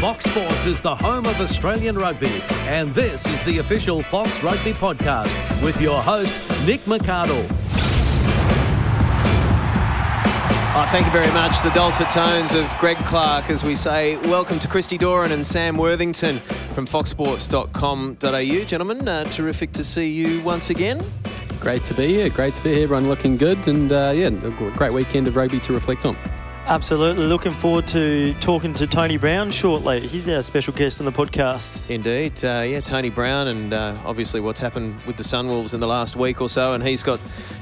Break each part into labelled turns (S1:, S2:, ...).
S1: Fox Sports is the home of Australian rugby, and this is the official Fox Rugby podcast with your host, Nick McArdle.
S2: Oh, thank you very much. The dulcet tones of Greg Clark as we say, welcome to Christy Doran and Sam Worthington from foxsports.com.au. Gentlemen, uh, terrific to see you once again.
S3: Great to be here. Great to be here. Everyone looking good, and uh, yeah, a great weekend of rugby to reflect on.
S4: Absolutely. Looking forward to talking to Tony Brown shortly. He's our special guest on the podcast.
S2: Indeed. Uh, yeah, Tony Brown, and uh, obviously what's happened with the Sunwolves in the last week or so. And he's got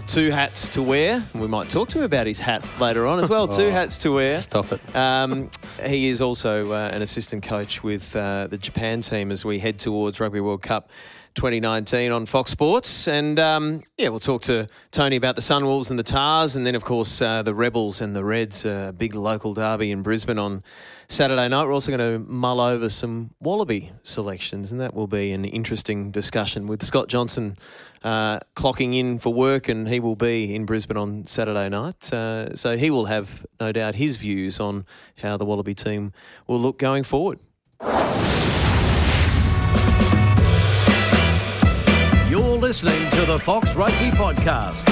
S2: two hats to wear. We might talk to him about his hat later on as well. two oh, hats to wear.
S3: Stop it. Um,
S2: he is also uh, an assistant coach with uh, the Japan team as we head towards Rugby World Cup 2019 on Fox Sports. And um, yeah, we'll talk to Tony about the Sunwolves and the Tahs, and then, of course, uh, the Rebels and the Reds, uh, big local derby in Brisbane on Saturday night. We're also going to mull over some Wallaby selections, and that will be an interesting discussion with Scott Johnson uh, clocking in for work, and he will be in Brisbane on Saturday night. Uh, so he will have, no doubt, his views on how the Wallaby team will look going forward.
S1: Listening to the Fox Rugby Podcast.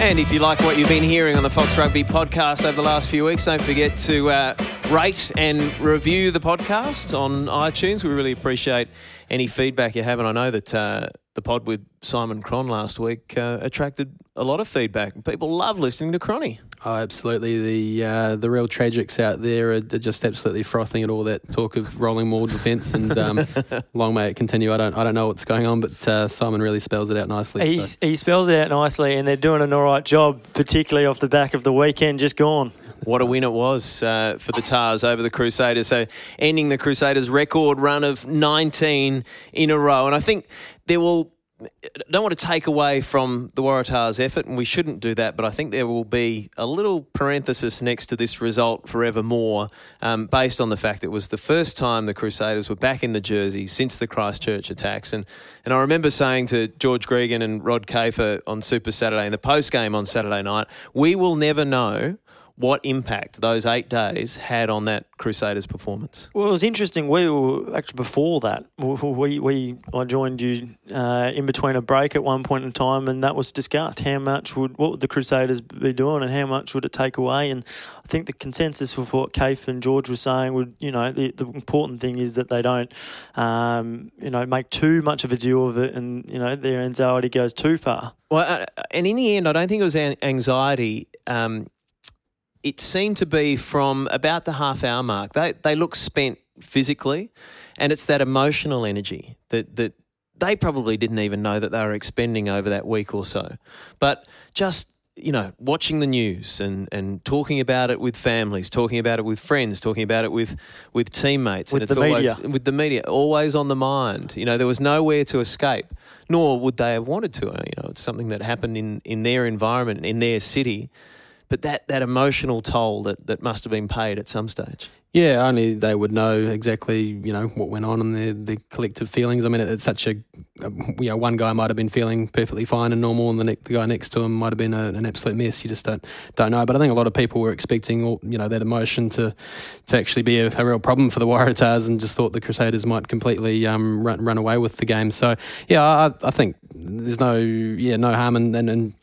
S2: And if you like what you've been hearing on the Fox Rugby podcast over the last few weeks, don't forget to uh, rate and review the podcast on iTunes. We really appreciate any feedback you have. And I know that uh, the pod with Simon Cron last week uh, attracted a lot of feedback. People love listening to Cronny.
S3: Oh, absolutely. The uh, the real tragics out there are, just absolutely frothing at all that talk of rolling wall defence and um, long may it continue. I don't I don't know what's going on, but uh, Simon really spells it out nicely.
S4: He, so. he spells it out nicely, and they're doing an all right job, particularly off the back of the weekend just gone.
S2: What a win it was uh, for the Tahs over the Crusaders. So ending the Crusaders' record run of 19 in a row. And I think there will don't want to take away from the Waratahs' effort, and we shouldn't do that, but I think there will be a little parenthesis next to this result forevermore, um, based on the fact it was the first time the Crusaders were back in the jersey since the Christchurch attacks. And, and I remember saying to George Gregan and Rod Kafer on Super Saturday in the post game on Saturday night, we will never know what impact those eight days had on that Crusaders performance.
S4: Well, it was interesting. We were actually before that. We, we I joined you uh, in between a break at one point in time, and that was discussed. How much would what would the Crusaders be doing, and how much would it take away? And I think the consensus of what Kafe and George were saying would, you know, the, the important thing is that they don't, um, you know, make too much of a deal of it, and you know, their anxiety goes too far.
S2: Well, uh, and in the end, I don't think it was anxiety. Um, it seemed to be from about the half hour mark. They they look spent physically, and it's that emotional energy that that they probably didn't even know that they were expending over that week or so. But just you know, watching the news and, and talking about it with families, talking about it with friends, talking about it with, with teammates.
S4: With
S2: and
S4: it's the
S2: always,
S4: media.
S2: With the media, always on the mind. You know, there was nowhere to escape, nor would they have wanted to. You know, it's something that happened in, in their environment, in their city but that, that emotional toll that, that must have been paid at some stage.
S3: Yeah, only they would know exactly, you know, what went on and the the collective feelings. I mean, it's such a, you know, one guy might have been feeling perfectly fine and normal, and the, the guy next to him might have been a, an absolute mess. You just don't don't know. But I think a lot of people were expecting, you know, that emotion to to actually be a, a real problem for the Waratahs, and just thought the Crusaders might completely um, run run away with the game. So yeah, I, I think there's no yeah no harm in, in, in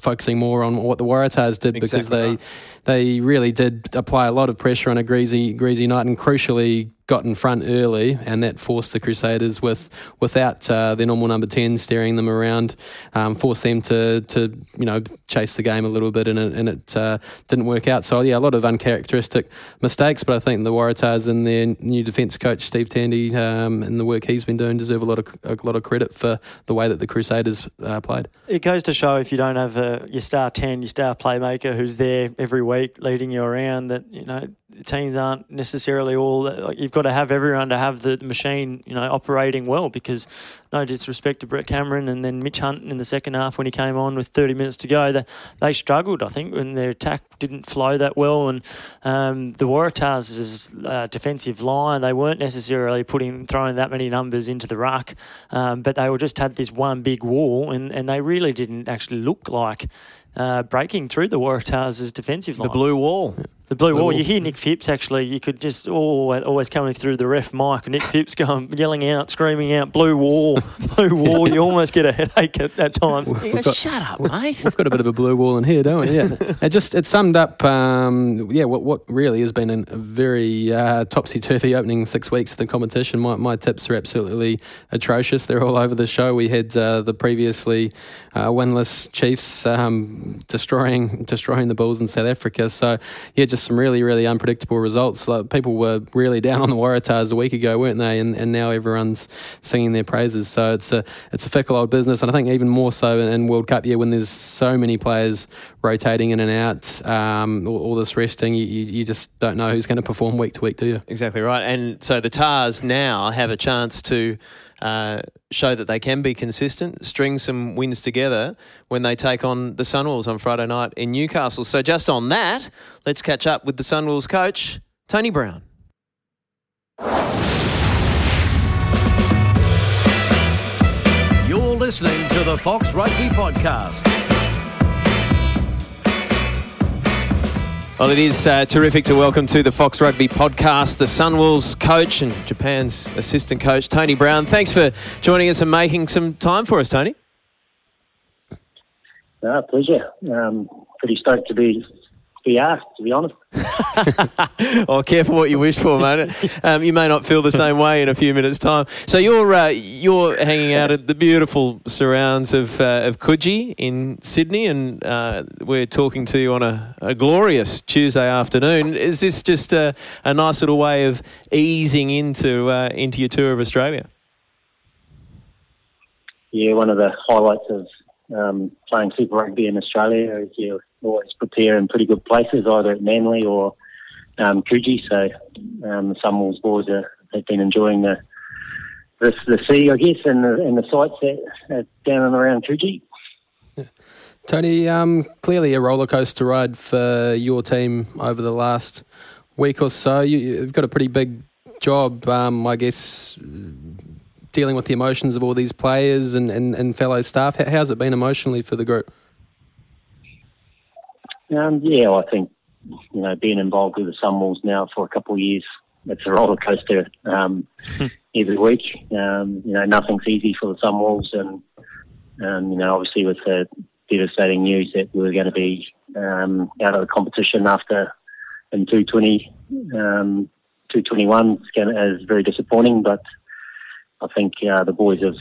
S3: focusing more on what the Waratahs did because exactly they right. they really did apply a lot of pressure on a greasy greasy night and crucially got in front early, and that forced the Crusaders with without uh, their normal number ten steering them around, um, forced them to to you know chase the game a little bit, and it, and it uh, didn't work out. So yeah, a lot of uncharacteristic mistakes, but I think the Waratahs and their new defence coach Steve Tandy um, and the work he's been doing deserve a lot of a lot of credit for the way that the Crusaders uh, played.
S4: It goes to show if you don't have a, your star ten, your star playmaker who's there every week leading you around, that you know teams aren't necessarily all like you've got to have everyone to have the machine you know operating well because no disrespect to Brett Cameron and then Mitch Hunt in the second half when he came on with 30 minutes to go they, they struggled I think when their attack didn't flow that well and um, the Waratahs' uh, defensive line they weren't necessarily putting throwing that many numbers into the ruck um, but they were just had this one big wall and, and they really didn't actually look like uh, breaking through the Waratahs' defensive line.
S2: The blue wall.
S4: The blue wall. You hear Nick Phipps actually. You could just always, always coming through the ref mic. Nick Phipps going yelling out, screaming out, "Blue wall, blue wall!" You almost get a headache at, at times.
S2: Goes, got, Shut up, mate.
S3: We've got a bit of a blue wall in here, don't we? Yeah. it just it summed up, um, yeah, what what really has been a very uh, topsy turvy opening six weeks of the competition. My, my tips are absolutely atrocious. They're all over the show. We had uh, the previously uh, winless Chiefs um, destroying destroying the Bulls in South Africa. So yeah just some really, really unpredictable results. Like people were really down on the Waratahs a week ago, weren't they? And, and now everyone's singing their praises. So it's a it's a fickle old business, and I think even more so in, World Cup year when there's so many players rotating in and out, um, all, all, this resting, you, you just don't know who's going to perform week to week, do you?
S2: Exactly right. And so the Tahs now have a chance to uh, show that they can be consistent, string some wins together when they take on the Sunwolves on Friday night in Newcastle. So, just on that, let's catch up with the Sunwolves coach, Tony Brown.
S1: You're listening to the Fox Rugby Podcast.
S2: Well, it is uh, terrific to welcome to the Fox Rugby podcast the Sunwolves coach and Japan's assistant coach, Tony Brown. Thanks for joining us and making some time for us, Tony.
S5: Uh, pleasure. Um, pretty stoked to be be asked, to be honest.
S2: oh, careful what you wish for, mate. Um, you may not feel the same way in a few minutes' time. So you're uh, you're hanging out at the beautiful surrounds of uh, of Coogee in Sydney, and uh, we're talking to you on a, a, glorious Tuesday afternoon. Is this just a, a nice little way of easing into uh, into your tour of Australia?
S5: Yeah, one of the highlights of um, playing Super Rugby in Australia is you always prepare in pretty good places, either at Manly or um, Coogee. So um, the Sunwolves boys are, have been enjoying the, the the sea, I guess, and the, and the sights that, down and around Coogee.
S3: Tony, um, clearly a roller coaster ride for your team over the last week or so. You, have got a pretty big job, um, I guess, dealing with the emotions of all these players and, and, and fellow staff. How's it been emotionally for the group?
S5: Um, yeah, I think you know being involved with the Sunwolves now for a couple of years, it's a roller coaster um, every week. Um, you know, nothing's easy for the Sunwolves, and um, you know, obviously with the devastating news that we are going to be um, out of the competition after in 220, um, 221 is very disappointing. But I think uh, the boys have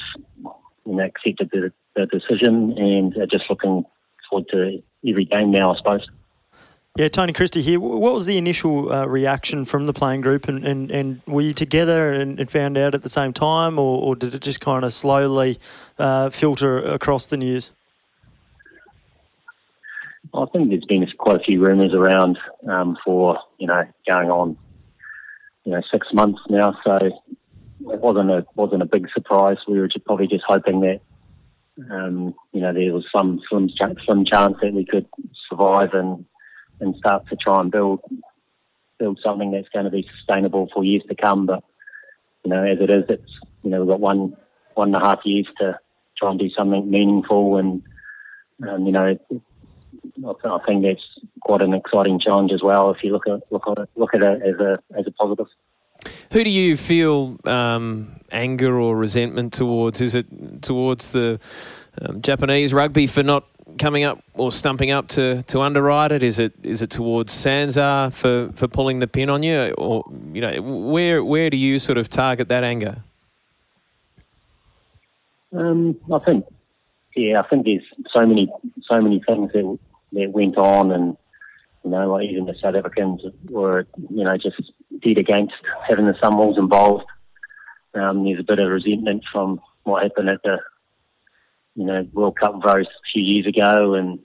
S5: you know, accepted the, the decision and are just looking forward to every game now, I suppose.
S4: Yeah, Tony Christy here. What was the initial uh, reaction from the playing group, and, and, and were you together and, and, found out at the same time, or, or did it just kind of slowly uh, filter across the news?
S5: I think there's been quite a few rumours around um, for you know going on, you know, six months now. So it wasn't a wasn't a big surprise. We were just probably just hoping that um, you know, there was some slim, slim chance that we could survive and and start to try and build build something that's going to be sustainable for years to come. But you know, as it is, it's you know we've got one one and a half years to try and do something meaningful, and um, you know, I think that's quite an exciting challenge as well. If you look at look at it look at it as a as a positive.
S2: Who do you feel um, anger or resentment towards? Is it towards the um, Japanese rugby for not coming up or stumping up to, to underwrite it? Is it is it towards Sanzar for, for pulling the pin on you, or you know where where do you sort of target that anger?
S5: Um, I think, yeah, I think there's so many so many things that that went on, and you know, like even the South Africans were you know just against having the Sunwolves involved. Um, there's a bit of resentment from what happened at the, you know, World Cup vote a few years ago, and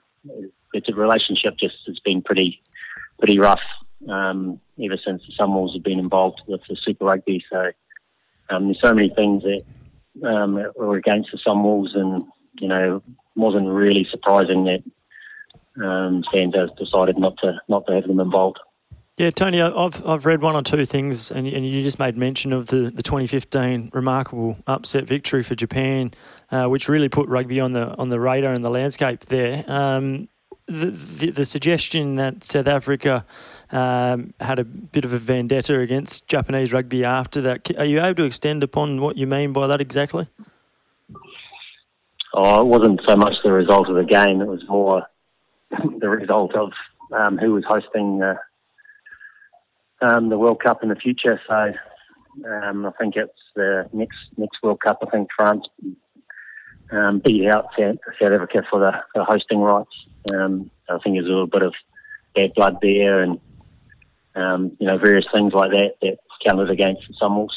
S5: it's a relationship just has been pretty, pretty rough um, ever since the Sunwolves have been involved with the Super Rugby. So um, there's so many things that um, were against the Sunwolves, and you know, wasn't really surprising that um, Sanzar decided not to not to have them involved.
S4: Yeah, Tony, I've I've read one or two things, and, and you just made mention of the, the 2015 remarkable upset victory for Japan, uh, which really put rugby on the on the radar and the landscape there. Um, the, the, the suggestion that South Africa um, had a bit of a vendetta against Japanese rugby after that. Are you able to extend upon what you mean by that exactly?
S5: Oh, it wasn't so much the result of the game; it was more the result of um, who was hosting the um, the World Cup in the future. So um, I think it's the next next World Cup. I think France um, beat out South, Africa for the, the hosting rights. Um, I think there's a little bit of bad blood there, and um, you know various things like that that counted against the Sunwolves.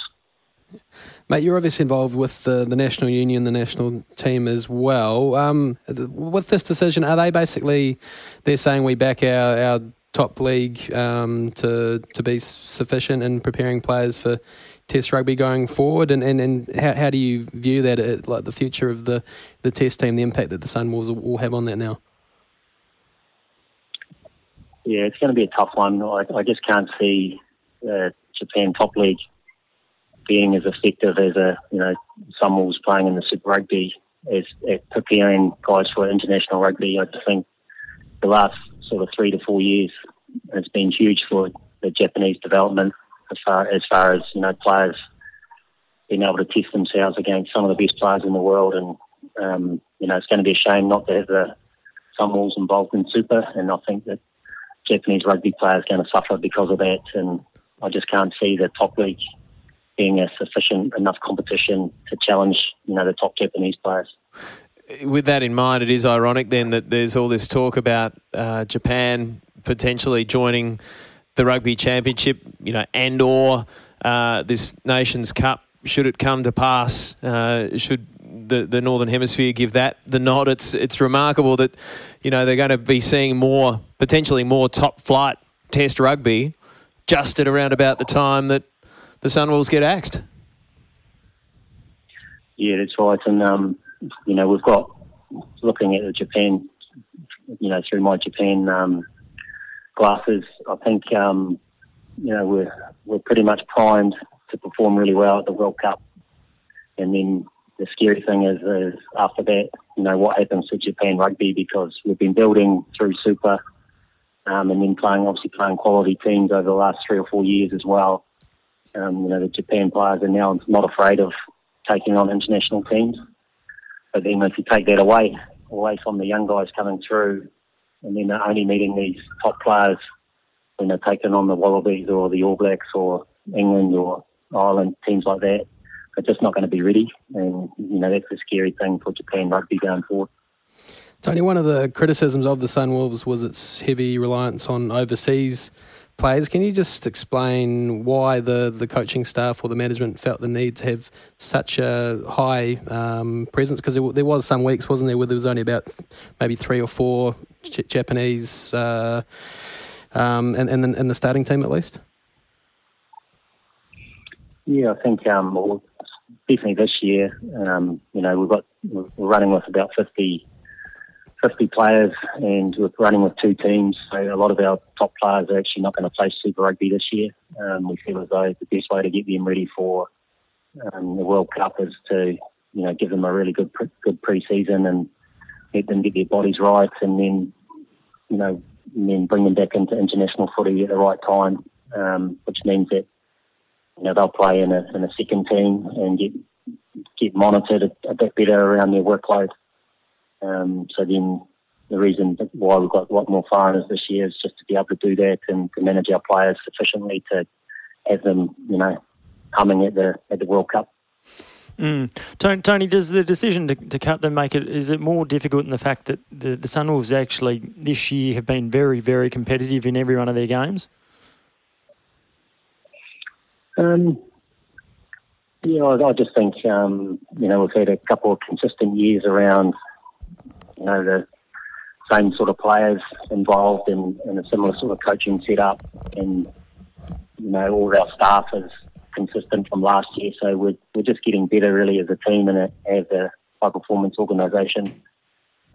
S3: Mate, you're obviously involved with the, the national union, the national team as well. Um, with this decision, are they basically they're saying we back our, our top league um, to to be sufficient in preparing players for Test rugby going forward, and, and, and how, how do you view that, uh, like the future of the, the Test team, the impact that the Sunwolves will, have on that now?
S5: Yeah, it's going to be a tough one. I, I just can't see uh, Japan top league being as effective as a you know Sunwolves playing in the Super Rugby as at preparing guys for international rugby. I think the last sort of three to four years has been huge for the Japanese development as far as far as you know players being able to test themselves against some of the best players in the world, and um, you know it's going to be a shame not to have the Sunwolves involved in Super, and I think that Japanese rugby players are going to suffer because of that, and I just can't see the top league being a sufficient enough competition to challenge you know the top Japanese players
S2: with that in mind, it is ironic then that there's all this talk about uh, Japan potentially joining the rugby championship, you know, and or uh, this Nations Cup. Should it come to pass, uh, should the, the Northern Hemisphere give that the nod? It's it's remarkable that you know they're going to be seeing more potentially more top flight Test rugby just at around about the time that the Sunwolves get axed.
S5: Yeah, that's right, and um, you know we've got looking at the Japan, you know, through my Japan um, glasses. I think um, you know we're we're pretty much primed to perform really well at the World Cup, and then the scary thing is, is after that, you know, what happens to Japan rugby because we've been building through Super, um, and then playing obviously playing quality teams over the last three or four years as well. Um, you know, the Japan players are now not afraid of taking on international teams. But then if you take that away, away from the young guys coming through, and then they're only meeting these top players when they're taking on the Wallabies or the All Blacks or England or Ireland, teams like that. They're just not going to be ready. And, you know, that's a scary thing for Japan rugby going forward.
S3: Tony, one of the criticisms of the Sunwolves was its heavy reliance on overseas players. Can you just explain why the, the coaching staff or the management felt the need to have such a high um, presence? Because there, there, was some weeks, wasn't there, where there was only about maybe three or four J- Japanese uh, um, in, in, the, in the starting team at least?
S5: Yeah, I think um, well, definitely this year, um, you know, we've got we're running with about 50 50 players and we're running with two teams. So a lot of our top players are actually not going to play Super Rugby this year. Um, we feel as though the best way to get them ready for um, the World Cup is to, you know, give them a really good good pre-season and let them get their bodies right, and then, you know, then bring them back into international footy at the right time, um, which means that, you know, they'll play in a in a second team and get get monitored a, a bit better around their workload. Um, so then the reason why we've got a lot more foreigners this year is just to be able to do that and to manage our players sufficiently to have them, you know, humming at the at the World Cup.
S4: Mm. Tony, does the decision to, to cut them make it is it more difficult in the fact that the the Sunwolves actually this year have been very very competitive in every one of their games?
S5: Um, yeah, I, I just think um, you know we've had a couple of consistent years around you know, the same sort of players involved in, in a similar sort of coaching setup, and you know, all of our staff is consistent from last year. So we're we're just getting better really as a team and a, as a high performance organisation.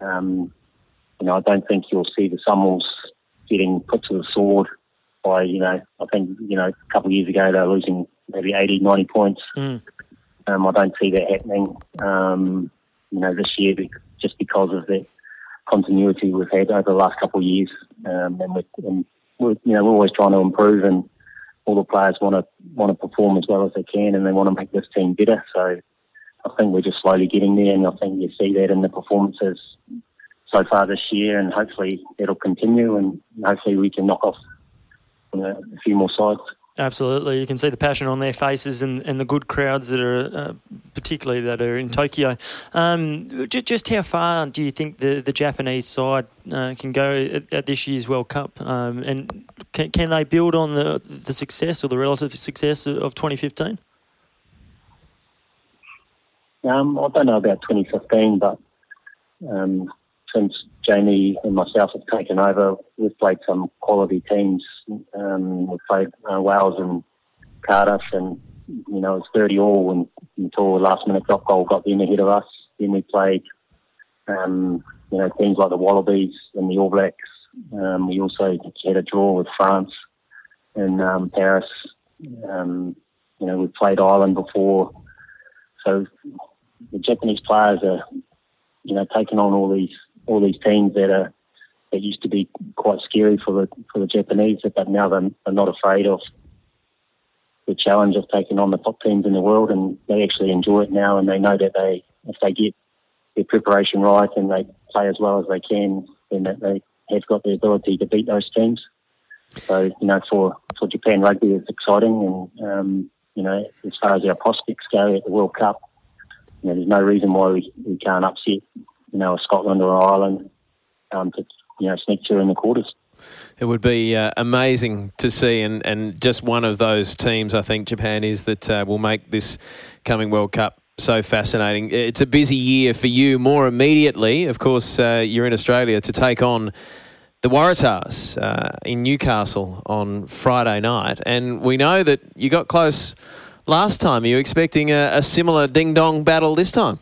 S5: Um, you know, I don't think you'll see the Sunwolves getting put to the sword by, you know, I think, you know, a couple of years ago they were losing maybe 80, 90 points. Mm. Um, I don't see that happening, um, you know, this year just because of the continuity we've had over the last couple of years, um, and, we're, and we're, you know we're always trying to improve, and all the players want to want to perform as well as they can, and they want to make this team better. So I think we're just slowly getting there, and I think you see that in the performances so far this year, and hopefully it'll continue, and hopefully we can knock off you know, a few more sides.
S4: Absolutely, you can see the passion on their faces and, and the good crowds that are, uh, particularly that are in Tokyo. Um, just, just, how far do you think the, the Japanese side uh, can go at, at, this year's World Cup? Um, and can, can they build on the the success or the relative success of 2015?
S5: Um, I don't know about 2015, but um, since Jamie and myself have taken over, we've played some quality teams. Um, we've played uh, Wales and Cardiff, and you know it's 30 all and, until the last minute drop goal got them ahead of us. Then we played, um, you know, teams like the Wallabies and the All Blacks. Um, we also had a draw with France in um, Paris. Um, you know, we've played Ireland before, so the Japanese players are, you know, taking on all these all these teams that are that used to be quite scary for the for the Japanese, but now they're, they're not afraid of the challenge of taking on the top teams in the world, and they actually enjoy it now, and they know that they if they get their preparation right and they play as well as they can, then they have got the ability to beat those teams. So you know, for for Japan rugby, it's exciting, and um, you know, as far as our prospects go at the World Cup, you know, there's no reason why we, we can't upset you know, Scotland or Ireland um, to, you know, sneak through in the quarters.
S2: It would be uh, amazing to see, and, and just one of those teams, I think Japan is, that uh, will make this coming World Cup so fascinating. It's a busy year for you. More immediately, of course, uh, you're in Australia to take on the Waratahs uh, in Newcastle on Friday night, and we know that you got close last time. Are you expecting a, a similar ding dong battle this time?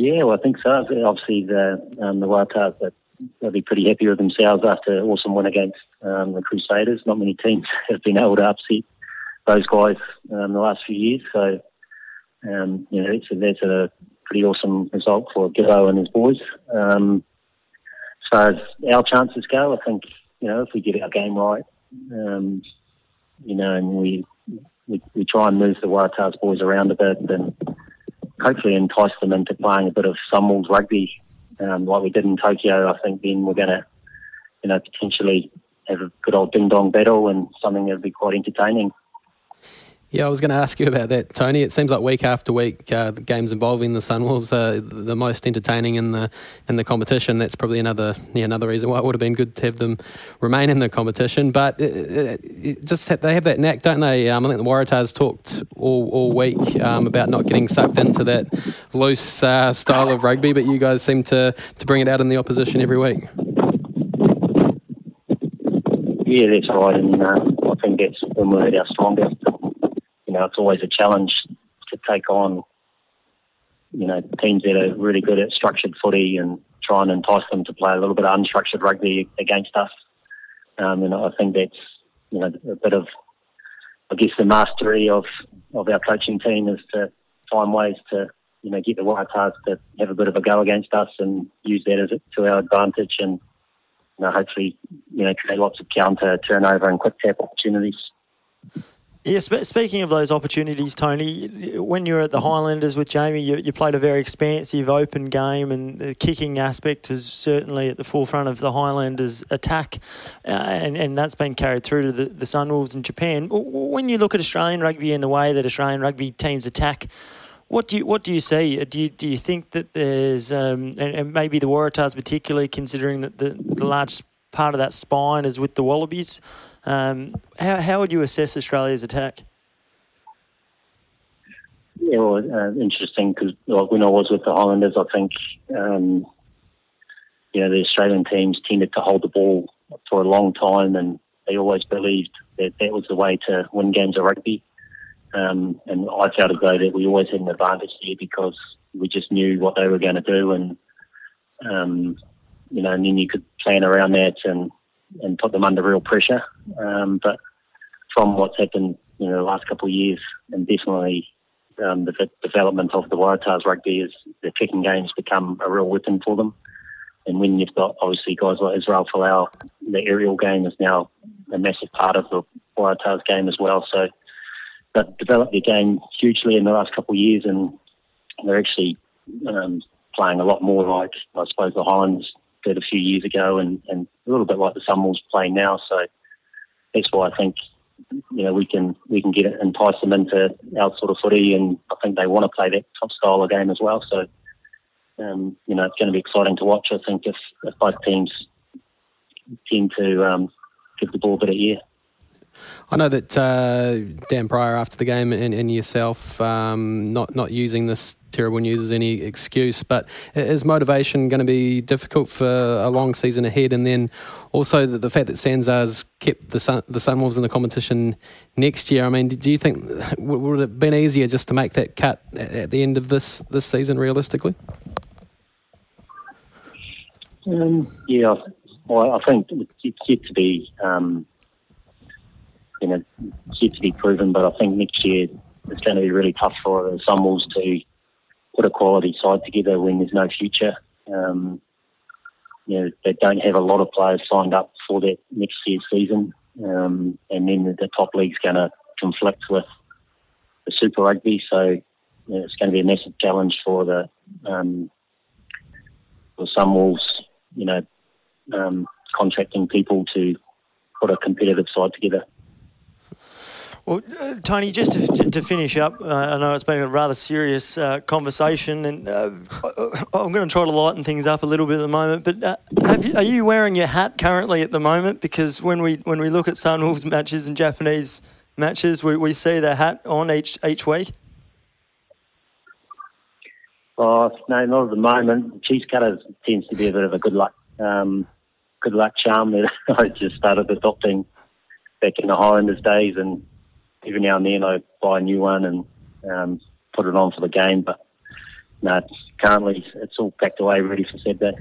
S5: Yeah, well, I think so. Obviously, the um, the Waratahs they'll be pretty happy with themselves after an awesome win against um, the Crusaders. Not many teams have been able to upset those guys um, the last few years. So, um, you know, it's a, that's a pretty awesome result for Gibbo and his boys. Um, as far as our chances go, I think you know if we get our game right, um, you know, and we, we we try and move the Waratahs boys around a bit, then hopefully entice them into playing a bit of Sunwolves rugby um, like we did in Tokyo. I think then we're going to, you know, potentially have a good old ding dong battle and something that'll be quite entertaining.
S3: Yeah, I was going to ask you about that, Tony. It seems like week after week, uh, the games involving the Sunwolves are the most entertaining in the in the competition. That's probably another yeah, another reason why it would have been good to have them remain in the competition. But it, it, it just they have that knack, don't they? Um, I think the Waratahs talked all, all week um, about not getting sucked into that loose uh, style of rugby, but you guys seem to to bring it out in the opposition every week.
S5: Yeah, that's right, and uh, I think that's when we're our strongest you know, it's always a challenge to take on, you know, teams that are really good at structured footy and try and entice them to play a little bit of unstructured rugby against us. Um, and I think that's, you know, a bit of, I guess, the mastery of, of our coaching team is to find ways to, you know, get the Waratahs to have a bit of a go against us and use that as to our advantage and, you know, hopefully, you know, create lots of counter turnover and quick tap opportunities.
S4: Yeah, sp- speaking of those opportunities, Tony, when you were at the Highlanders with Jamie, you, you, played a very expansive, open game, and the kicking aspect was certainly at the forefront of the Highlanders' attack, uh, and, and that's been carried through to the, the Sunwolves in Japan. When you look at Australian rugby and the way that Australian rugby teams attack, what do you what do you see? Do you do you think that there's um, and, and, maybe the Waratahs particularly considering that the, the large part of that spine is with the Wallabies? Um, how, how would you assess Australia's attack?
S5: Yeah, well, uh, interesting because like, when I was with the Highlanders, I think um, you know the Australian teams tended to hold the ball for a long time, and they always believed that that was the way to win games of rugby. Um, and I felt as though that we always had an advantage there because we just knew what they were going to do, and um, you know, and then you could plan around that and and put them under real pressure. Um, but from what's happened, you know, the last couple of years, and definitely um, the de- development of the Waratahs rugby is the kicking game's become a real weapon for them. And when you've got obviously guys like Israel Folau, the aerial game is now a massive part of the Waratahs game as well. So they've developed their game hugely in the last couple of years, and they're actually um, playing a lot more like I suppose the Highlands did a few years ago, and, and a little bit like the Sunwolves playing now. So that's why I think you know we can we can get it, entice them into our sort of footy, and I think they want to play that top style of game as well. So um, you know it's going to be exciting to watch. I think if, if both teams tend to um, give the ball a bit of air.
S3: I know that uh, Dan Pryor, after the game, and, and yourself, um, not not using this terrible news as any excuse, but is motivation going to be difficult for a long season ahead? And then also the, the fact that Sanzar's kept the Sun, the Sunwolves in the competition next year. I mean, do you think would it have been easier just to make that cut at the end of this this season, realistically?
S5: Um, yeah, well, I think it's yet to be. Um, you know, yet to be proven. But I think next year it's going to be really tough for the Sunwolves to put a quality side together when there's no future. Um, you know, they don't have a lot of players signed up for that next year's season, um, and then the, the top league's going to conflict with the Super Rugby, so you know, it's going to be a massive challenge for the um, for Sunwolves. You know, um, contracting people to put a competitive side together.
S4: Well, Tony, just to, to finish up, uh, I know it's been a rather serious uh, conversation, and uh, I'm going to try to lighten things up a little bit at the moment. But uh, you, are you wearing your hat currently at the moment? Because when we when we look at Sunwolves matches and Japanese matches, we, we see the hat on each each week.
S5: Oh no, not at the moment. Cheese cutter tends to be a bit of a good luck, um, good luck charm that I just started adopting back in the Highlanders days, and every now and then I buy a new one and um, put it on for the game. But no, currently it's all packed away, ready for Saturday.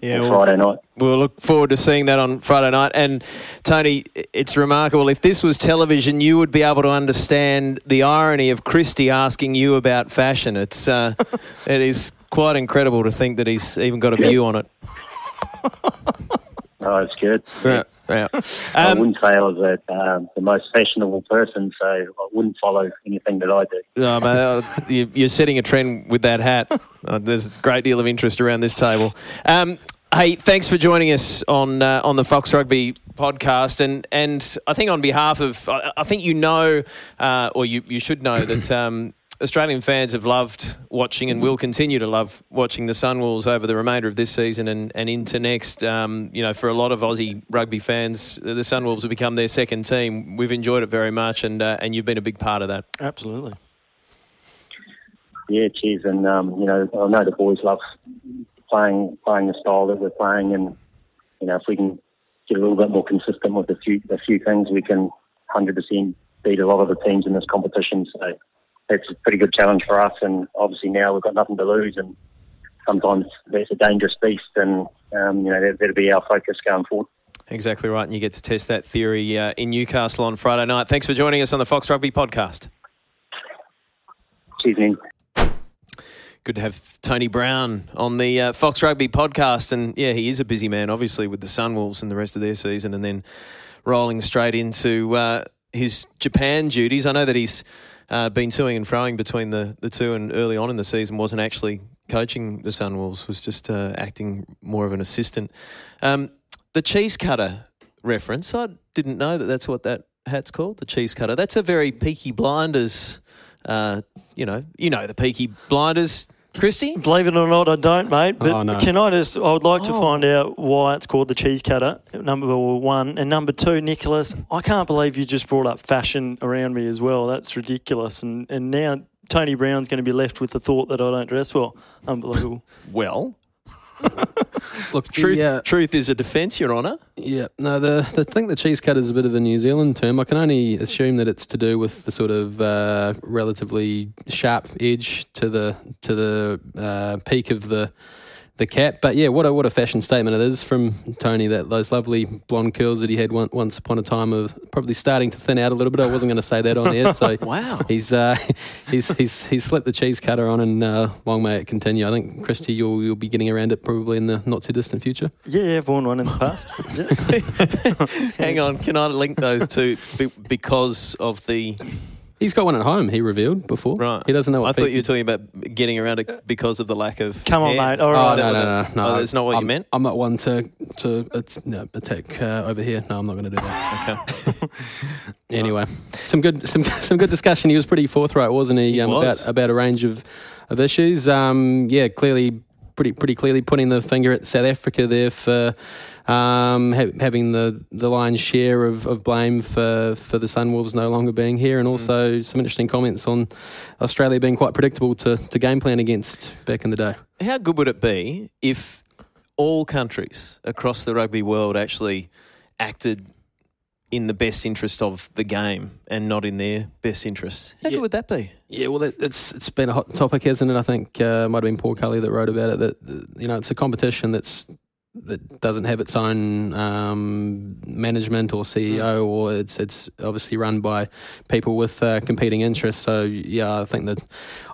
S5: Yeah, well, Friday night.
S2: We'll look forward to seeing that on Friday night. And Tony, it's remarkable. If this was television, you would be able to understand the irony of Christy asking you about fashion. It's uh, it is quite incredible to think that he's even got a view on it.
S5: It's good.
S2: Yeah, yeah. Um,
S5: I wouldn't say I was a, um, the most fashionable person, so I wouldn't follow anything that I do.
S2: No, uh, you're setting a trend with that hat. Uh, there's a great deal of interest around this table. Um, hey, thanks for joining us on uh, on the Fox Rugby podcast, and and I think on behalf of, I, I think you know, uh, or you you should know that. Australian fans have loved watching and will continue to love watching the Sunwolves over the remainder of this season and, and into next. Um, you know, for a lot of Aussie rugby fans, the Sunwolves have become their second team. We've enjoyed it very much, and uh, and you've been a big part of that.
S4: Absolutely.
S5: Yeah, cheers, and um, you know, I know the boys love playing playing the style that we're playing, and you know, if we can get a little bit more consistent with a few a few things, we can hundred percent beat a lot of the teams in this competition. So it's a pretty good challenge for us. And obviously now we've got nothing to lose, and sometimes that's a dangerous beast, and um, you know that, that'll be our focus going forward.
S2: Exactly right, and you get to test that theory uh, in Newcastle on Friday night. Thanks for joining us on the Fox Rugby podcast.
S5: Cheers, Nick.
S2: Good to have Tony Brown on the uh, Fox Rugby podcast, and yeah, he is a busy man, obviously, with the Sunwolves and the rest of their season, and then rolling straight into uh, his Japan duties. I know that he's uh, been toing and froing between the, the two, and early on in the season wasn't actually coaching the Sunwolves, was just uh, acting more of an assistant. Um, the cheese cutter reference, I didn't know that that's what that hat's called, the cheese cutter. That's a very Peaky Blinders, uh, you know, you know the Peaky Blinders Christy?
S4: Believe it or not, I don't, mate. But oh, no. can I just? I would like to oh. find out why it's called the cheese cutter. Number one and number two, Nicholas. I can't believe you just brought up fashion around me as well. That's ridiculous. And and now Tony Brown's going to be left with the thought that I don't dress well. Unbelievable.
S2: well, Look, truth, the, uh, truth is a defence, Your Honour.
S3: Yeah, no, the the thing the cheese cut is a bit of a New Zealand term. I can only assume that it's to do with the sort of uh, relatively sharp edge to the to the uh, peak of the the cap. But yeah, what a what a fashion statement it is from Tony. That those lovely blonde curls that he had one, once upon a time of probably starting to thin out a little bit. I wasn't going to say that on air. So
S2: Wow.
S3: he's uh, he's he's he's slipped the cheese cutter on, and uh, long may it continue. I think Christy, you'll you'll be getting around it probably in the not too distant future.
S4: Yeah, yeah, I've worn one in the past.
S2: Hang on, can I link those two be- because of the
S3: He's got one at home. He revealed before.
S2: right?
S3: He doesn't know. What
S2: I thought
S3: feet-
S2: you were talking about getting around it because of the lack of.
S4: Come on,
S2: hair.
S4: mate. All
S3: Oh
S4: right.
S3: No, no, no, no!
S2: Oh, that's not what
S3: I'm,
S2: you meant.
S3: I'm not one to to it's, no, attack uh, over here. No, I'm not going to do that.
S2: Okay.
S3: Anyway, some good some some good discussion. He was pretty forthright, wasn't he?
S2: He
S3: um,
S2: was.
S3: About about a range of of issues. Um, yeah, clearly, pretty pretty clearly putting the finger at South Africa there for. Um, ha- having the, the lion's share of, of blame for, for the Sunwolves no longer being here, and
S2: Mm.
S3: also some interesting comments on Australia being quite predictable to, to game plan against back in the day.
S2: How good would it be if all countries across the rugby world actually acted in the best interest of the game and not in their best interest? How
S3: Yeah.
S2: good would that be?
S3: Yeah, well, it, it's it's been a hot topic, hasn't it? I think uh, might have been Paul Cully that wrote about it. That you know, it's a competition that's that doesn't have its own um, management or CEO, or it's it's obviously run by people with uh, competing interests. So yeah, I think that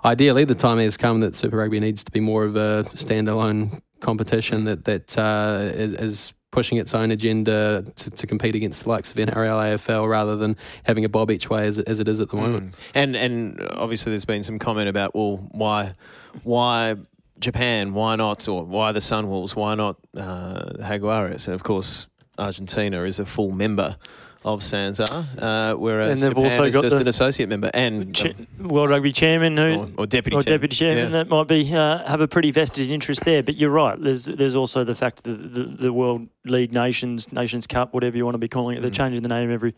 S3: ideally the time has come that Super Rugby needs to be more of a standalone competition that that uh, is, is pushing its own agenda to, to compete against the likes of NRL, AFL, rather than having a bob each way as, as it is at the moment.
S2: Mm. And and obviously there's been some comment about well why why Japan why not or why the Sunwolves why not uh, Jaguares and of course Argentina is a full member of Sanzar, uh, whereas
S4: And they've
S2: Japan
S4: also
S2: is
S4: got
S2: just an associate member and
S4: Ch-
S2: um,
S4: World Rugby Chairman who
S2: or, or deputy
S4: or
S2: chairman.
S4: deputy chairman
S2: Yeah.
S4: that might be uh, have a pretty vested interest there. But you're right. There's there's also the fact that the, the World League Nations Nations Cup, whatever you want to be calling it, they're
S2: Mm.
S4: changing the name every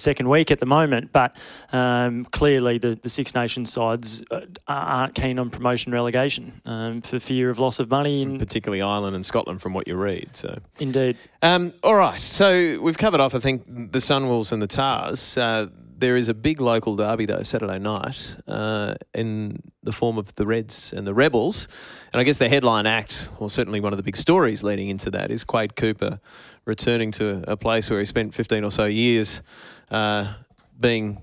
S4: second week at the moment. But um, clearly, the, the Six Nations sides uh, aren't keen on promotion relegation um, for fear of loss of money. And
S2: particularly Ireland and Scotland from what you read. So
S4: indeed,
S2: Um, all right, so we've covered off, I think, the Sunwolves and the Tahs. Uh, there is a big local derby, though, Saturday night, uh, in the form of the Reds and the Rebels. And I guess the headline act, or certainly one of the big stories leading into that, is Quade Cooper returning to a place where he spent 15 or so years uh, being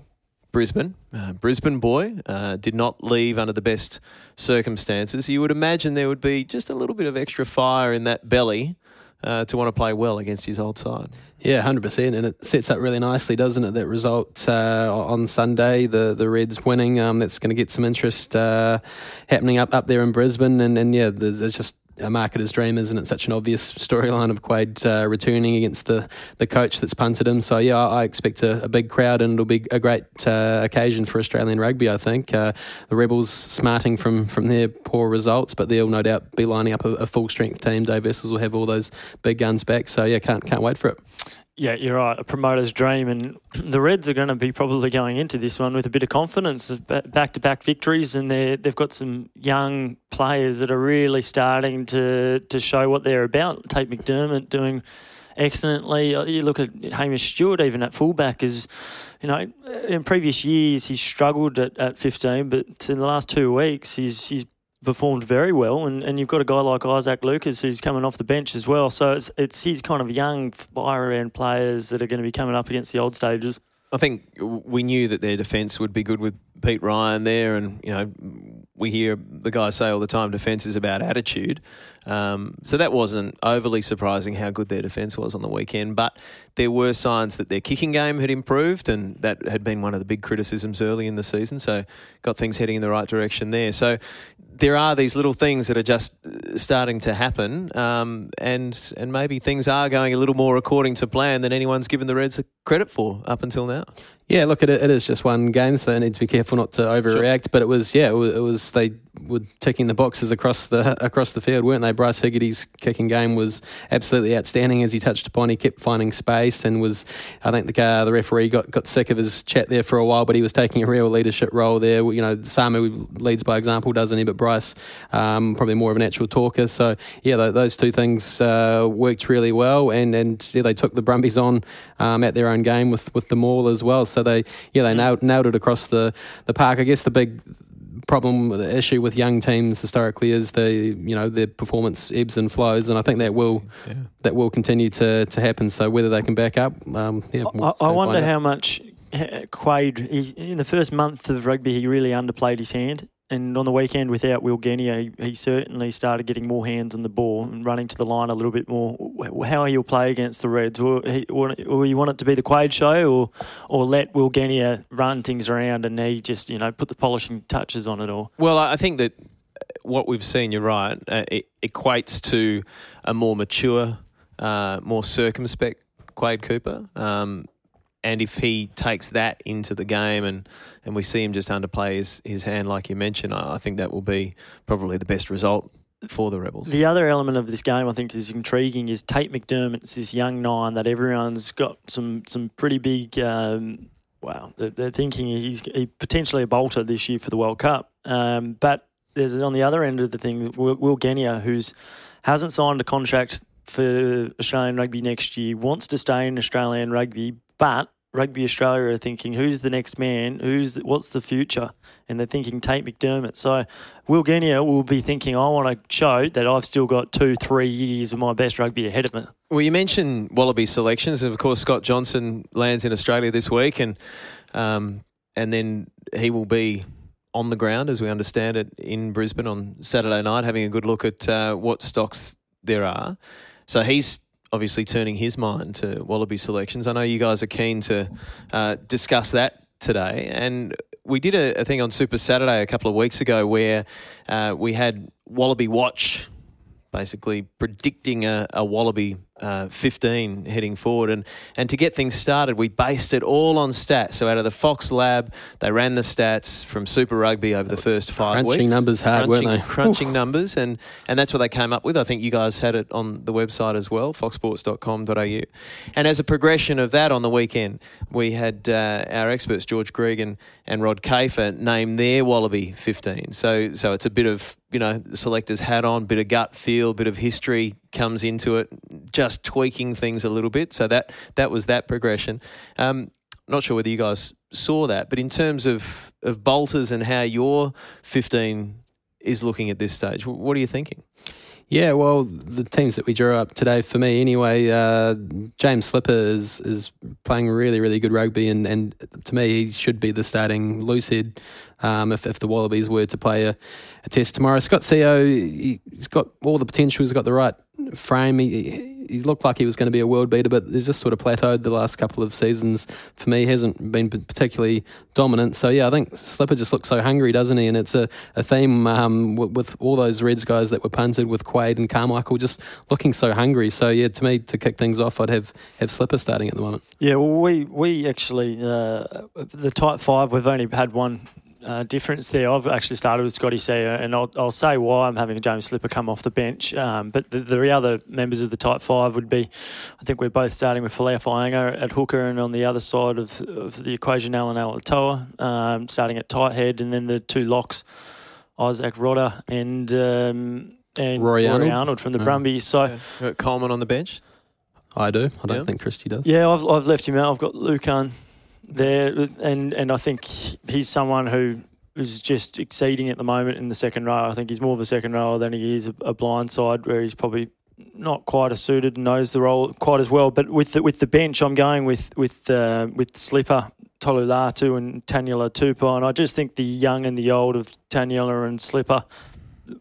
S2: Brisbane, uh, Brisbane boy, uh, did not leave under the best circumstances. You would imagine there would be just a little bit of extra fire in that belly uh, to want to play well against his old side.
S3: Yeah, hundred percent, and it sets up really nicely, doesn't it? That result uh, on Sunday, the the Reds winning, um, that's going to get some interest uh, happening up up there in Brisbane, and and yeah, there's, there's just a marketer's dream, isn't it? Such an obvious storyline of Quade uh, returning against the the coach that's punted him. So yeah, I, I expect a, a big crowd, and it'll be a great uh, occasion for Australian rugby. I think uh, the Rebels smarting from from their poor results, but they'll no doubt be lining up a, a full strength team. Dave Wessels will have all those big guns back. So yeah, can't can't wait for it.
S4: Yeah, you're right. A promoter's dream, and the Reds are going to be probably going into this one with a bit of confidence, back to back victories, and they they've got some young players that are really starting to to show what they're about. Tate McDermott doing excellently. Uh, You look at Hamish Stewart, even at fullback, is you know in previous years he's struggled at, at 15, but in the last two weeks he's he's performed very well, and, and you've got a guy like Isaac Lucas who's coming off the bench as well. So it's it's his kind of young fire end players that are going to be coming up against the old stages.
S2: I think we knew that their defence would be good with Pete Ryan there, and you know we hear the guys say all the time defence is about attitude. Um, so that wasn't overly surprising how good their defence was on the weekend, but there were signs that their kicking game had improved, and that had been one of the big criticisms early in the season. So got things heading in the right direction there. So there are these little things that are just uh, starting to happen, um, and and maybe things are going a little more according to plan than anyone's given the Reds credit for up until now.
S3: Yeah, look, it, it is just one game, so I need to be careful not to overreact. But it was, yeah, it was, it was they were ticking the boxes across the across the field, weren't they? Bryce Hegarty's kicking game was absolutely outstanding, as he touched upon. He kept finding space and was, I think the uh, the referee got, got sick of his chat there for a while, but he was taking a real leadership role there. You know, Samu leads by example, doesn't he? But Bryce, um, probably more of an actual talker. So yeah, th- those two things uh, worked really well, and and yeah, they took the Brumbies on um, at their own game with with the maul as well. So they yeah they nailed, nailed it across the the park. I guess the big problem, the issue with young teams historically is the you know their performance ebbs and flows, and I think that will
S2: Yeah.
S3: that will continue to, to happen. So whether they can back up, um, yeah, we'll
S4: I, I wonder how much uh, Quade, he, in the first month of rugby, he really underplayed his hand. And on the weekend, without Will Genia, he, he certainly started getting more hands on the ball and running to the line a little bit more. How he'll play against the Reds? Will, he, will you want it to be the Quade show or, or let Will Genia run things around and he just, you know, put the polishing touches on it all?
S2: Well, I think that what we've seen, you're right, uh, it equates to a more mature, uh, more circumspect Quade Cooper. Um, and if he takes that into the game and, and we see him just underplay his, his hand, like you mentioned, I, I think that will be probably the best result for the Rebels.
S4: The other element of this game I think is intriguing is Tate McDermott's this young nine that everyone's got some some pretty big. Um, wow, they're, they're thinking he's he potentially a bolter this year for the World Cup. Um, but there's on the other end of the thing Will, Will Genia, who's hasn't signed a contract for Australian rugby next year, wants to stay in Australian rugby, but Rugby Australia are thinking, who's the next man? Who's the, what's the future? And they're thinking Tate McDermott. So Will Genia will be thinking, I want to show that I've still got two, three years of my best rugby ahead of me.
S2: Well, you mentioned Wallaby selections, and of course Scott Johnson lands in Australia this week, and um, and then he will be on the ground, as we understand it, in Brisbane on Saturday night, having a good look at uh, what stocks there are. So he's obviously turning his mind to Wallaby selections. I know you guys are keen to uh, discuss that today, and we did a, a thing on Super Saturday a couple of weeks ago where uh, we had Wallaby Watch basically predicting a, a Wallaby uh, 15 heading forward. And, and to get things started, we based it all on stats. So out of the Fox lab, they ran the stats from Super Rugby over the first five
S3: Crunching
S2: weeks.
S3: numbers hard, weren't
S2: crunching,
S3: they?
S2: Crunching numbers. And, and that's what they came up with. I think you guys had it on the website as well, foxsports.com.au. And as a progression of that on the weekend, we had uh, our experts, George Greig and, and Rod Kafer, name their Wallaby 15. So, so it's a bit of, you know, selector's hat on, bit of gut feel, bit of history comes into it, just tweaking things a little bit. So that that was that progression. Um, not sure whether you guys saw that, but in terms of of bolters and how your 15 is looking at this stage, what are you thinking?
S3: Yeah, well, the teams that we drew up today, for me anyway, uh, James Slipper is is playing really, really good rugby, and, and to me, he should be the starting loose head um, if, if the Wallabies were to play a, a test tomorrow. Scott Sio, he, he's got all the potential, he's got the right frame. He, he looked like he was going to be a world beater, but he's just sort of plateaued the last couple of seasons. For me, hasn't been particularly dominant. So yeah, I think Slipper just looks so hungry, doesn't he? And it's a, a theme um, with, with all those Reds guys that were punted with Quade and Carmichael just looking so hungry. So yeah, to me, to kick things off, I'd have have Slipper starting at the moment.
S4: Yeah, well, we we actually uh, the tight five. We've only had one uh, difference there. I've actually started with Scotty Sayer, and I'll, I'll say why I'm having James Slipper come off the bench. Um, but the, the other members of the tight five would be, I think we're both starting with Folau Fainga'a at hooker, and on the other side of, of the equation, Alan Alatoa, um, starting at tight head, and then the two locks, Isaac Rodda and. Um, and
S3: Rory
S4: Rory
S3: Arnold.
S4: from the
S3: Yeah.
S4: Brumbies. So,
S2: Uh, Coleman on the bench.
S3: I do. I don't
S2: Yeah.
S3: think Christy does.
S4: Yeah, I've, I've left him out. I've got Lukhan there, and and I think he's someone who is just exceeding at the moment in the second row. I think he's more of a second rower than he is a, a blind side, where he's probably not quite as suited and knows the role quite as well. But with the, with the bench, I'm going with with uh, with Slipper. Tolu Latu and Taniela Tupou, and I just think the young and the old of Taniela and Slipper,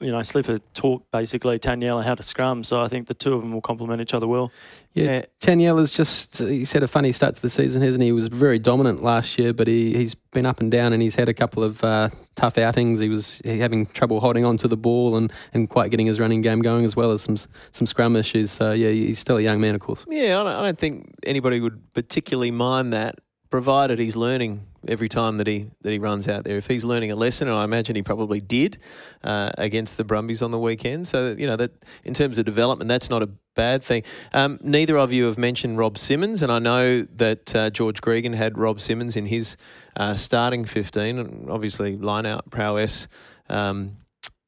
S4: you know, Slipper taught basically Taniela how to scrum, so I think the two of them will complement each other well.
S3: Yeah, Taniela's just, he's had a funny start to the season, hasn't he? He was very dominant last year, but he, he's been up and down and he's had a couple of uh, tough outings. He was having trouble holding on to the ball and, and quite getting his running game going, as well as some some scrum issues. So, yeah, he's still a young man, of course.
S2: Yeah, I don't, I don't think anybody would particularly mind that, provided he's learning every time that he that he runs out there. If he's learning a lesson, and I imagine he probably did uh, against the Brumbies on the weekend, so you know that in terms of development, that's not a bad thing. Um, neither of you have mentioned Rob Simmons, and I know that uh, George Gregan had Rob Simmons in his uh, starting fifteen, and obviously line out prowess um,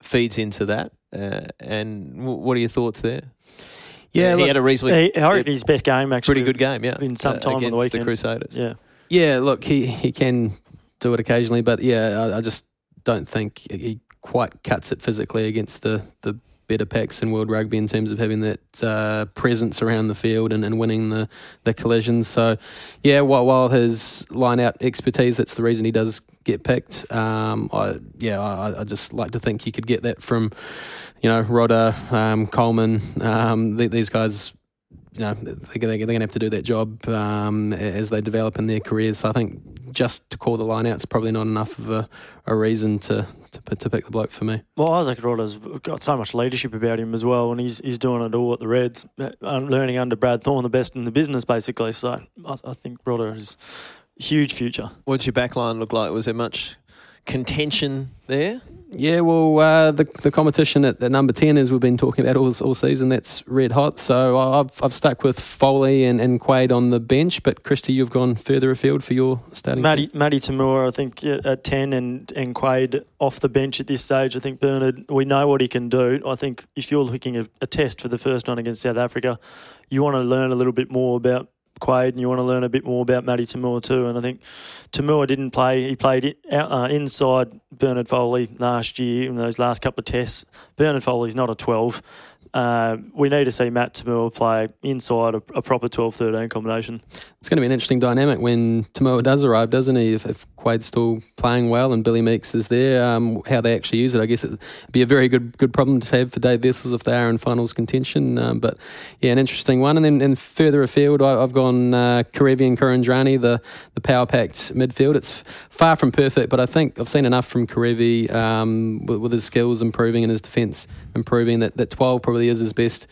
S2: feeds into that. Uh, and w- what are your thoughts there?
S3: Yeah,
S2: he
S3: look-
S2: had a reasonably
S4: He, I reckon his best game actually.
S2: pretty good game, yeah,
S4: in some
S2: uh,
S4: time on the
S2: against
S4: weekend.
S2: Crusaders.
S4: Yeah.
S3: Yeah, look, he, he can do it occasionally, but yeah, I, I just don't think he quite cuts it physically against the, the better packs in world rugby in terms of having that uh, presence around the field and, and winning the, the collisions. So, yeah, while, while his line out expertise, that's the reason he does get picked. Um, I, yeah, I, I just like to think you could get that from, you know, Rodda, um, Coleman. Um, these guys you know, they're, they're going to have to do that job um, as they develop in their careers. So I think just to call the line out is probably not enough of a, a reason to, to, to pick the bloke for me.
S4: Well, Isaac Rodda's got so much leadership about him as well, and he's he's doing it all at the Reds, uh, learning under Brad Thorn, the best in the business, basically. So I, I think Rodda is huge future.
S2: What's your backline look like? Was there much contention there?
S3: Yeah, well, uh, the the competition at, at, number ten, as we've been talking about all, all season, that's red hot. So I've I've stuck with Foley and, and Quade on the bench, but Christy, you've gone further afield for your starting.
S4: Matty Matty To'omua, I think at ten, and and Quade off the bench at this stage. I think Bernard, we know what he can do. I think if you're looking at a test for the first one against South Africa, you want to learn a little bit more about Quade and you want to learn a bit more about Matty To'omua too. And I think To'omua didn't play. He played uh, inside Bernard Foley last year in those last couple of tests. Bernard Foley's not a 12. Uh, we need to see Matt To'omua play inside a, a proper 12 13 combination.
S3: It's going to be an interesting dynamic when To'omua does arrive, doesn't he? If, if Quade's still playing well and Billy Meakes is there, um, how they actually use it, I guess it'd be a very good good problem to have for Dave Wessels if they are in finals contention. Um, but yeah, an interesting one. And then and further afield, I, have gone uh, Kerevi and Kuridrani, the, the power packed midfield. It's far from perfect, but I think I've seen enough from Kerevi um, with, with his skills improving and his defence improving that, that 12 probably is his best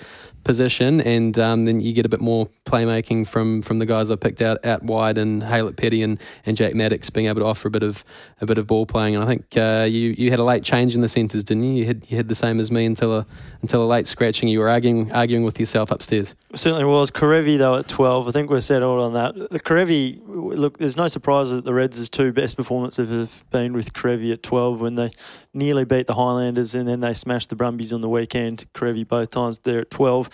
S3: position, and um, then you get a bit more playmaking from from the guys I picked out out wide and Haylett Petty and, and Jack Maddocks being able to offer a bit of a bit of ball playing. And I think uh, you you had a late change in the centres, didn't you? You had you had the same as me until a until a late scratching. You were arguing arguing with yourself upstairs.
S4: Certainly was. Kerevi though at twelve, I think we're settled on that. The Kerevi look, there's no surprise that the Reds' two best performances have been with Kerevi at twelve when they nearly beat the Highlanders and then they smashed the Brumbies on the weekend. Kerevi both times there at twelve.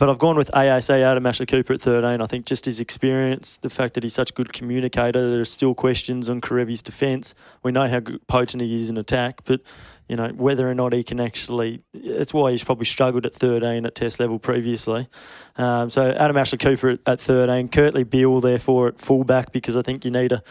S4: But I've gone with AAC Adam Ashley Cooper at 13. I think just his experience, the fact that he's such a good communicator, there are still questions on Kerevi's defence. We know how potent he is in attack, but you know whether or not he can actually. It's why he's probably struggled at 13 at Test level previously. Um, so Adam Ashley Cooper at, at 13, Kurtley Beale therefore at fullback because I think you need a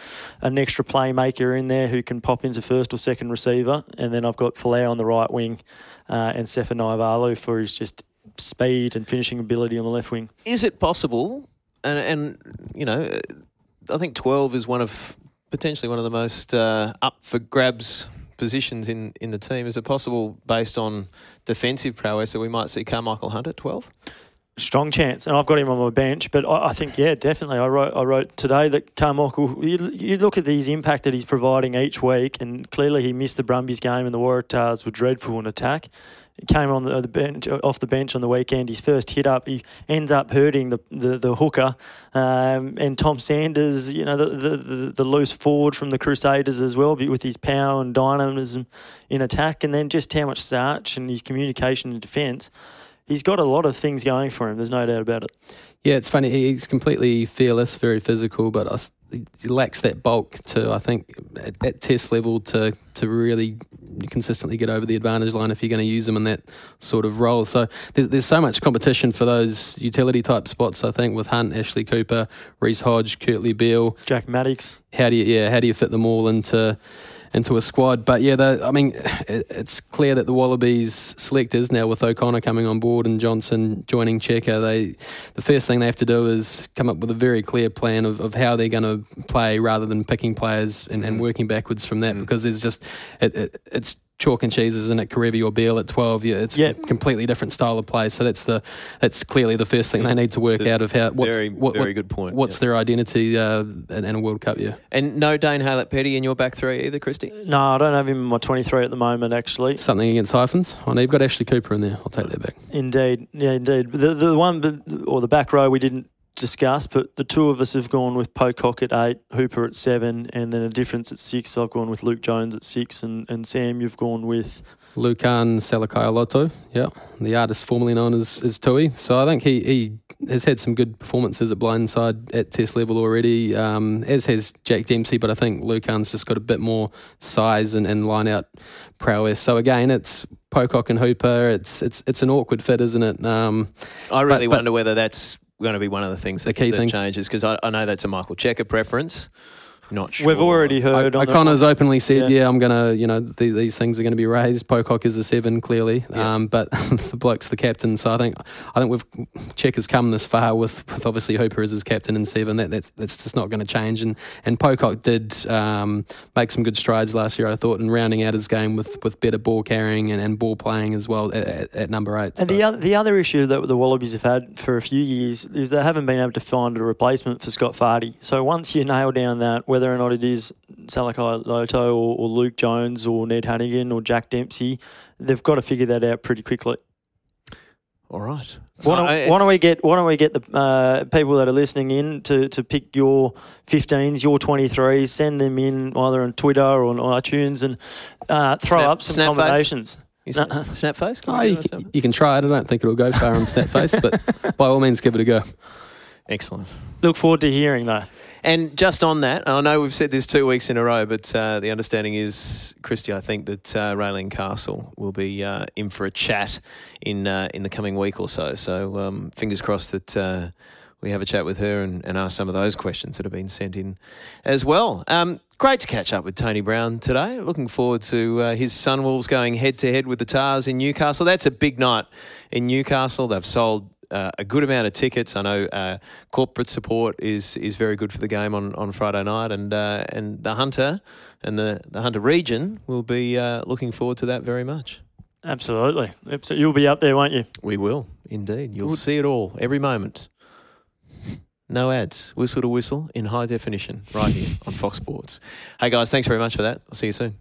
S4: an extra playmaker in there who can pop into first or second receiver, and then I've got Folau on the right wing uh, and Sefa Naivalu for his just speed and finishing ability on the left wing.
S2: Is it possible? And, and you know, I think 12 is one of potentially one of the most uh, up for grabs positions in, in the team. Is it possible, based on defensive prowess, that we might see Carmichael Hunt at 12?
S4: Strong chance, and I've got him on my bench. But I, I think, yeah, definitely. I wrote, I wrote today that Carmichael. You, you, look at his impact that he's providing each week, and clearly he missed the Brumbies game, and the Waratahs were dreadful in attack came on the, the, bench off the bench on the weekend. His first hit up, he ends up hurting the the, the hooker, um, and Tom Sanders, you know, the, the, the, loose forward from the Crusaders as well, with his power and dynamism in attack, and then just how much starch and his communication and defence. He's got a lot of things going for him. There's no doubt about it.
S3: Yeah, it's funny. He's completely fearless, very physical, but I he lacks that bulk to I think at, at, test level to to really consistently get over the advantage line if you're going to use them in that sort of role. So there's, there's so much competition for those utility type spots. I think with Hunt, Ashley Cooper, Reece Hodge, Kurtley Beale,
S4: Jack Maddocks.
S3: How do you yeah how do you fit them all into into a squad. But yeah, I mean, it, it's clear that the Wallabies selectors now with O'Connor coming on board and Johnson joining Cheika, they the first thing they have to do is come up with a very clear plan of, of how they're going to play rather than picking players and, and working backwards from that mm. because there's just it, it, it's chalk and cheese, isn't it? Kerevi or Beale at twelve. Yeah, it's a completely different style of play. So that's the that's clearly the first thing they need to work out of how. What's,
S2: very what, very good point.
S3: What's
S2: yeah.
S3: their identity uh, in, in, a World Cup year?
S2: And no Dane Haylett Petty in your back three either, Christy.
S4: No, I don't have him in my twenty three at the moment. Actually,
S3: something against hyphens. I know you've got Ashley Cooper in there. I'll take that back.
S4: Indeed, yeah, indeed. The the one or the back row we didn't discuss, but the two of us have gone with Pocock at eight, Hooper at seven, and then a difference at six. I've gone with Luke Jones at six, and, and Sam, you've gone with
S3: Lukhan Salakaia-Loto, yeah, the artist formerly known as, as Tui. So I think he, he has had some good performances at blindside at test level already, um, as has Jack Dempsey. But I think Lukhan's just got a bit more size and, and line out prowess. So again, it's Pocock and Hooper. It's it's it's an awkward fit, isn't it? Um,
S2: I really
S3: but-
S2: wonder whether that's going to be one of the things that,
S3: key
S2: that
S3: things.
S2: changes because I, I know that's a Michael Cheika preference. Not sure.
S4: We've already heard on the-
S3: O'Connor's openly said,
S4: Yeah.
S3: "Yeah, I'm gonna, you know, th- these things are going to be raised." Pocock is a seven, clearly,
S2: Yeah.
S3: um, but the bloke's the captain. So I think, I think we've Check has come this far with, with obviously Hooper as his captain and seven. That, that that's just not going to change. And and Pocock did um, make some good strides last year, I thought, in rounding out his game with, with better ball carrying and, and ball playing as well at, at, at number eight.
S4: And
S3: So-
S4: the other, the other issue that the Wallabies have had for a few years is they haven't been able to find a replacement for Scott Fardy. So once you nail down that, whether or not it is Salakaia-Loto or, or Luke Jones or Ned Hanigan or Jack Dempsey, they've got to figure that out pretty quickly.
S2: All right.
S4: Why don't,
S2: Uh,
S4: why don't we get Why don't we get the uh, people that are listening in to, to pick your 15s, your 23s, send them in either on Twitter or on iTunes and uh, throw
S2: Snap-
S4: up some
S2: snap face?
S4: combinations.
S2: You
S4: No.
S2: snap, snap? Can
S3: Oh, you, can, you can try it. I don't think it'll go far on Snapface, but by all means, give it a go.
S2: Excellent.
S4: Look forward to hearing though.
S2: And just on that, I know we've said this two weeks in a row, but uh, the understanding is, Christy, I think that uh, Castle will be uh, in for a chat in uh, in the coming week or so. So um, fingers crossed that uh, we have a chat with her and, and ask some of those questions that have been sent in as well. Um, great to catch up with Tony Brown today. Looking forward to uh, his Sunwolves going head to head with the Tahs in Newcastle. That's a big night in Newcastle. They've sold uh, a good amount of tickets. I know uh, corporate support is is very good for the game on, on Friday night, and uh, and the Hunter and the, the Hunter region will be uh, looking forward to that very much.
S4: Absolutely. Abso- You'll be up there, won't you?
S2: We will indeed. You'll see it all every moment. No ads, whistle to whistle in high definition, right here on Fox Sports. Hey guys, thanks very much for that. I'll see you soon.